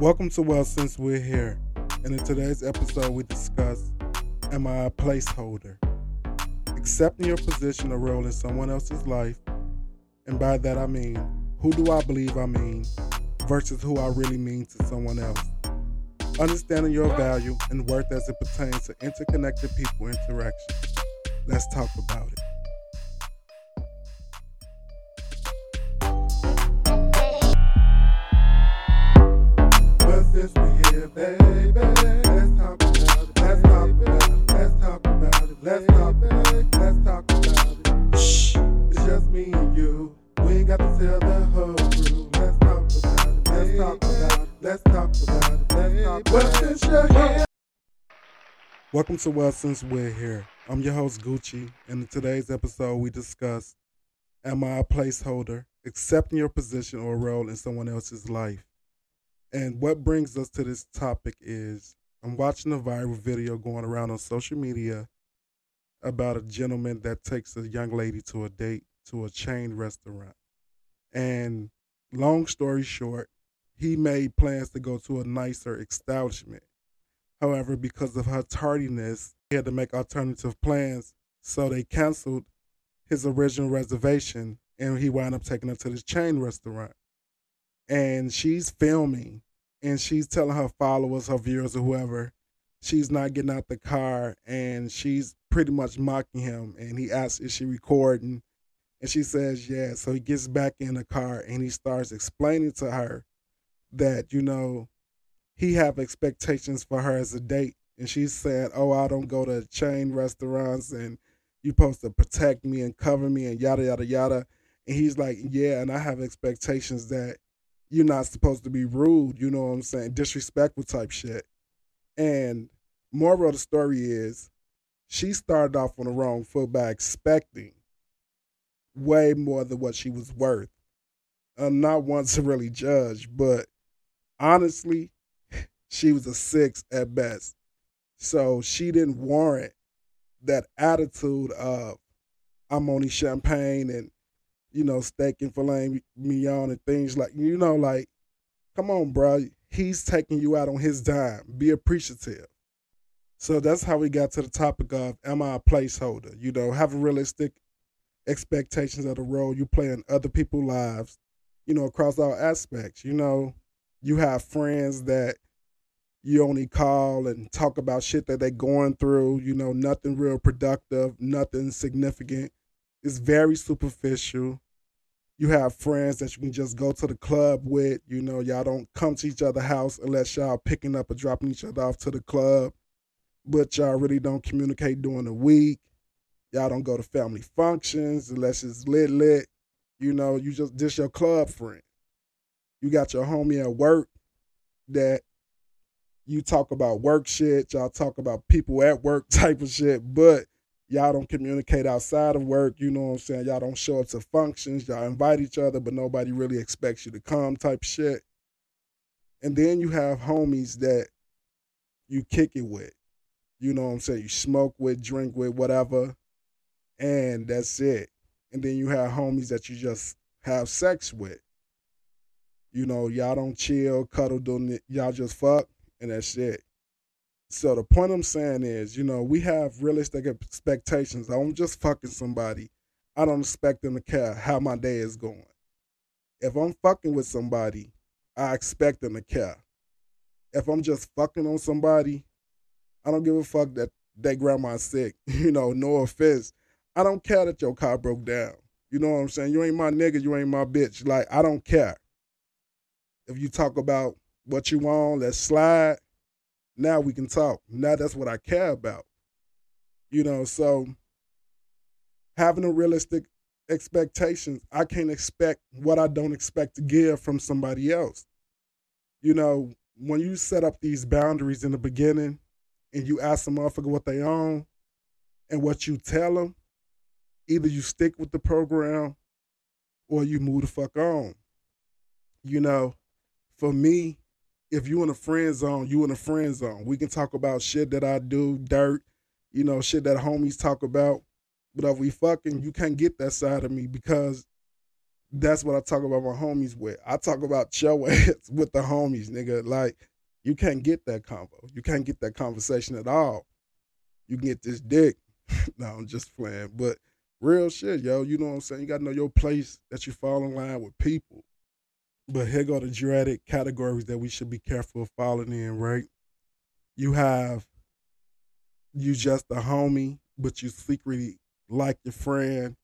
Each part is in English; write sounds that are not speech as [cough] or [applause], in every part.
Welcome to Well Since We're Here. And in today's episode, we discuss Am I a placeholder? Accepting your position or role in someone else's life. And by that I mean, who do I believe I mean versus who I really mean to someone else. Understanding your value and worth as it pertains to interconnected people interaction. Let's talk about it. Welcome to Well Since We're Here. I'm your host Gucci, and in today's episode we discuss Am I a placeholder? Accepting your position or role in someone else's life. And what brings us to this topic is I'm watching a viral video going around on social media about a gentleman that takes a young lady to a date to a chain restaurant. And long story short, he made plans to go to a nicer establishment. However, because of her tardiness, he had to make alternative plans, so they canceled his original reservation and he wound up taking her to this chain restaurant and she's filming and she's telling her followers, her viewers, or whoever, she's not getting out the car and she's pretty much mocking him. And he asks, Is she recording? And she says, Yeah. So he gets back in the car and he starts explaining to her that, you know, he have expectations for her as a date. And she's saying, Oh, I don't go to chain restaurants and you're supposed to protect me and cover me and yada yada yada. And he's like, Yeah, and I have expectations that you're not supposed to be rude, you know what I'm saying? Disrespectful type shit. And moral of the story is she started off on the wrong foot by expecting way more than what she was worth. I'm not one to really judge, but honestly, [laughs] she was a six at best. So she didn't warrant that attitude of I'm only champagne and you know, steak and filet mignon and things like, you know, like, come on, bro. He's taking you out on his dime. Be appreciative. So that's how we got to the topic of am I a placeholder? You know, having realistic expectations of the role you play in other people's lives, you know, across all aspects. You know, you have friends that you only call and talk about shit that they're going through, you know, nothing real productive, nothing significant it's very superficial. You have friends that you can just go to the club with. You know, y'all don't come to each other's house unless y'all picking up or dropping each other off to the club. But y'all really don't communicate during the week. Y'all don't go to family functions unless it's lit lit. You know, you just this your club friend. You got your homie at work that you talk about work shit. Y'all talk about people at work [laughs] type of shit. But y'all don't communicate outside of work, you know what I'm saying? Y'all don't show up to functions, y'all invite each other, but nobody really expects you to come type shit. And then you have homies that you kick it with. You know what I'm saying? You smoke with, drink with, whatever. And that's it. And then you have homies that you just have sex with. You know, y'all don't chill, cuddle, doing it. Y'all just fuck, and that's it. So the point I'm saying is, you know, we have realistic expectations. I'm just fucking somebody. I don't expect them to care how my day is going. If I'm fucking with somebody, I expect them to care. If I'm just fucking on somebody, I don't give a fuck that their grandma's sick. [laughs] You know, no offense. I don't care that your car broke down. You know what I'm saying? You ain't my nigga, you ain't my bitch. Like, I don't care. If you talk about what you want, let's slide now we can talk. Now that's what I care about. You know, so having a realistic expectations, I can't expect what I don't expect to give from somebody else. You know, when you set up these boundaries in the beginning and you ask a motherfucker what they own and what you tell them, either you stick with the program or you move the fuck on. You know, for me, if you in a friend zone, you in a friend zone. We can talk about shit that I do, dirt, you know, shit that homies talk about. But if we fucking, you can't get that side of me because that's what I talk about my homies with. I talk about [laughs] your ass with the homies, nigga. Like, you can't get that convo. You can't get that conversation at all. You can get this dick. [laughs] no, I'm just playing. But real shit, yo. You know what I'm saying? You gotta know your place that you fall in line with people. But here go the dreaded categories that we should be careful of falling in, right? You have you just a homie, but you secretly like your friend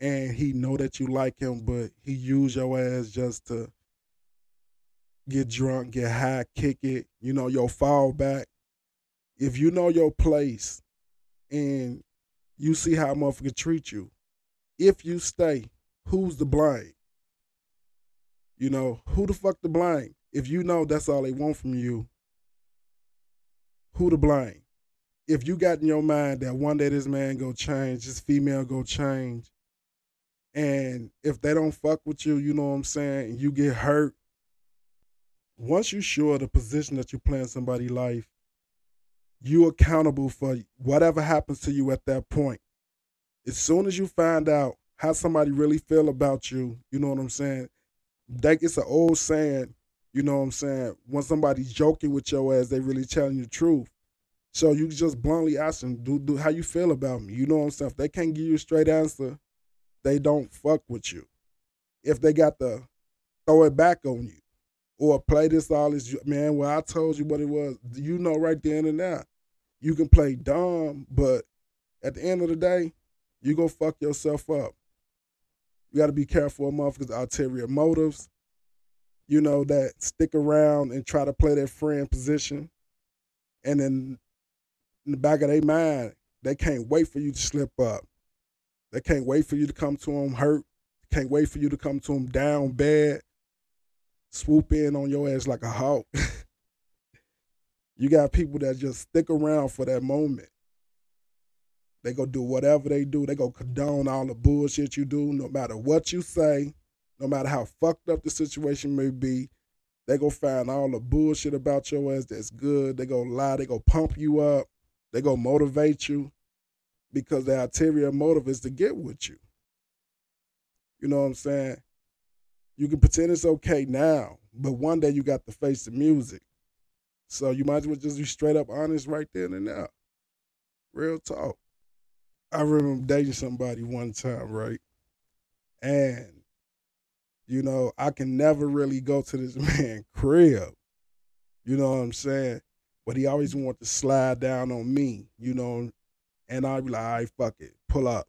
and he know that you like him, but he use your ass just to get drunk, get high, kick it, you know, your fall back. If you know your place and you see how a motherfucker treat you, if you stay, who's the blame? You know, who the fuck to blame? If you know that's all they want from you, who to blame? If you got in your mind that one day this man go change, this female go change, and if they don't fuck with you, you know what I'm saying, you get hurt, once you sure the position that you play in somebody's life, you accountable for whatever happens to you at that point. As soon as you find out how somebody really feel about you, you know what I'm saying? That it's an old saying, you know what I'm saying? When somebody's joking with your ass, they really telling you the truth. So you just bluntly ask them, do, do how you feel about me? You know what I'm saying? If they can't give you a straight answer, they don't fuck with you. If they got to throw it back on you or play this all this, man, well, I told you what it was. You know right then and there. You can play dumb, but at the end of the day, you go fuck yourself up. You got to be careful of motherfuckers' ulterior motives. You know, that stick around and try to play that friend position. And then in the back of their mind, they can't wait for you to slip up. They can't wait for you to come to them hurt. Can't wait for you to come to them down bad. Swoop in on your ass like a hawk. [laughs] you got people that just stick around for that moment. They go do whatever they do. They go condone all the bullshit you do, no matter what you say, no matter how fucked up the situation may be. They go find all the bullshit about your ass that's good. They go lie. They go pump you up. They go motivate you because the ulterior motive is to get with you. You know what I'm saying? You can pretend it's okay now, but one day you got to face the music. So you might as well just be straight up honest right then and now. Real talk. I remember dating somebody one time, right? And, you know, I can never really go to this [laughs] man crib. You know what I'm saying? But he always wanted to slide down on me, you know, and I'd be like, all right, fuck it, pull up.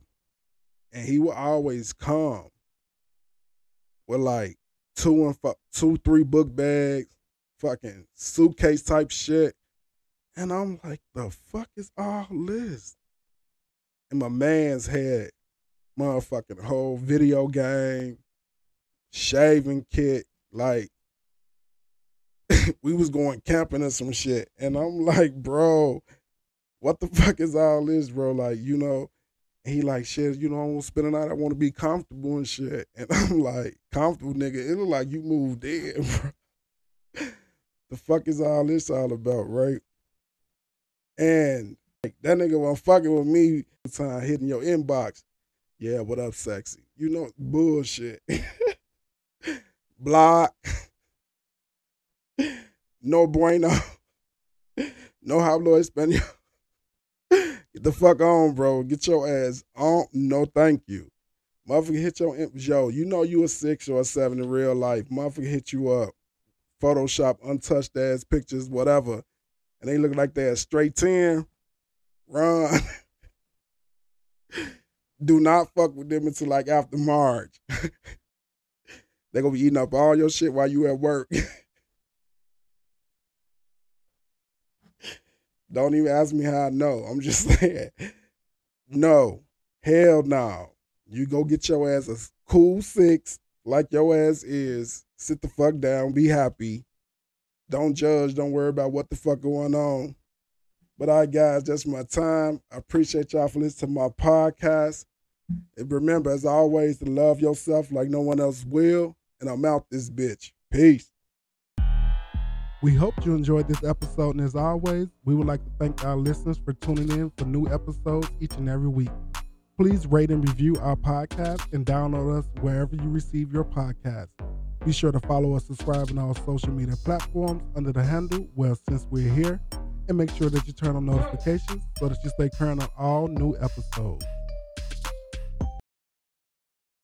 And he would always come with like two and fu- two, three book bags, fucking suitcase type shit. And I'm like, the fuck is all this? And my man's had motherfucking whole video game, shaving kit, like [laughs] we was going camping or some shit. And I'm like, bro, what the [laughs] fuck is all this, bro? Like, you know, he like, shit, you know, I want to spend the night. I want to be comfortable and shit. And [laughs] I'm like, comfortable, nigga. It look like you moved in, bro. the fuck is all this all about, right? And like, that nigga was fucking with me time hitting your inbox. Yeah, what up, sexy? You know, bullshit. [laughs] Block. [laughs] no bueno. [laughs] no hablo español. Get the fuck on, bro. Get your ass on. No, thank you. Motherfucker hit your imp. Yo, you know you a six or a seven in real life. Motherfucker hit you up. Photoshop, untouched ass pictures, whatever. And they look like they're straight 10. Run! do not fuck with them until like after March. They're gonna be eating up all your shit while you at work. Don't even ask me how I know. I'm just [laughs] saying. No. Hell no. You go get your ass a cool six, like your ass is. Sit the fuck down. Be happy. Don't judge. Don't worry about what the fuck going on. But all right, guys, that's my time. I appreciate y'all for listening to my podcast. And remember, as always, to love yourself like no one else will. And I'm out this bitch. Peace. We hope you enjoyed this episode, and as always, we would like to thank our listeners for tuning in for new episodes each and every week. Please rate and review our podcast and download us wherever you receive your podcast. Be sure to follow us, subscribe on our social media platforms under the handle Well Since We're Here, and make sure that you turn on notifications so that you stay current on all new episodes.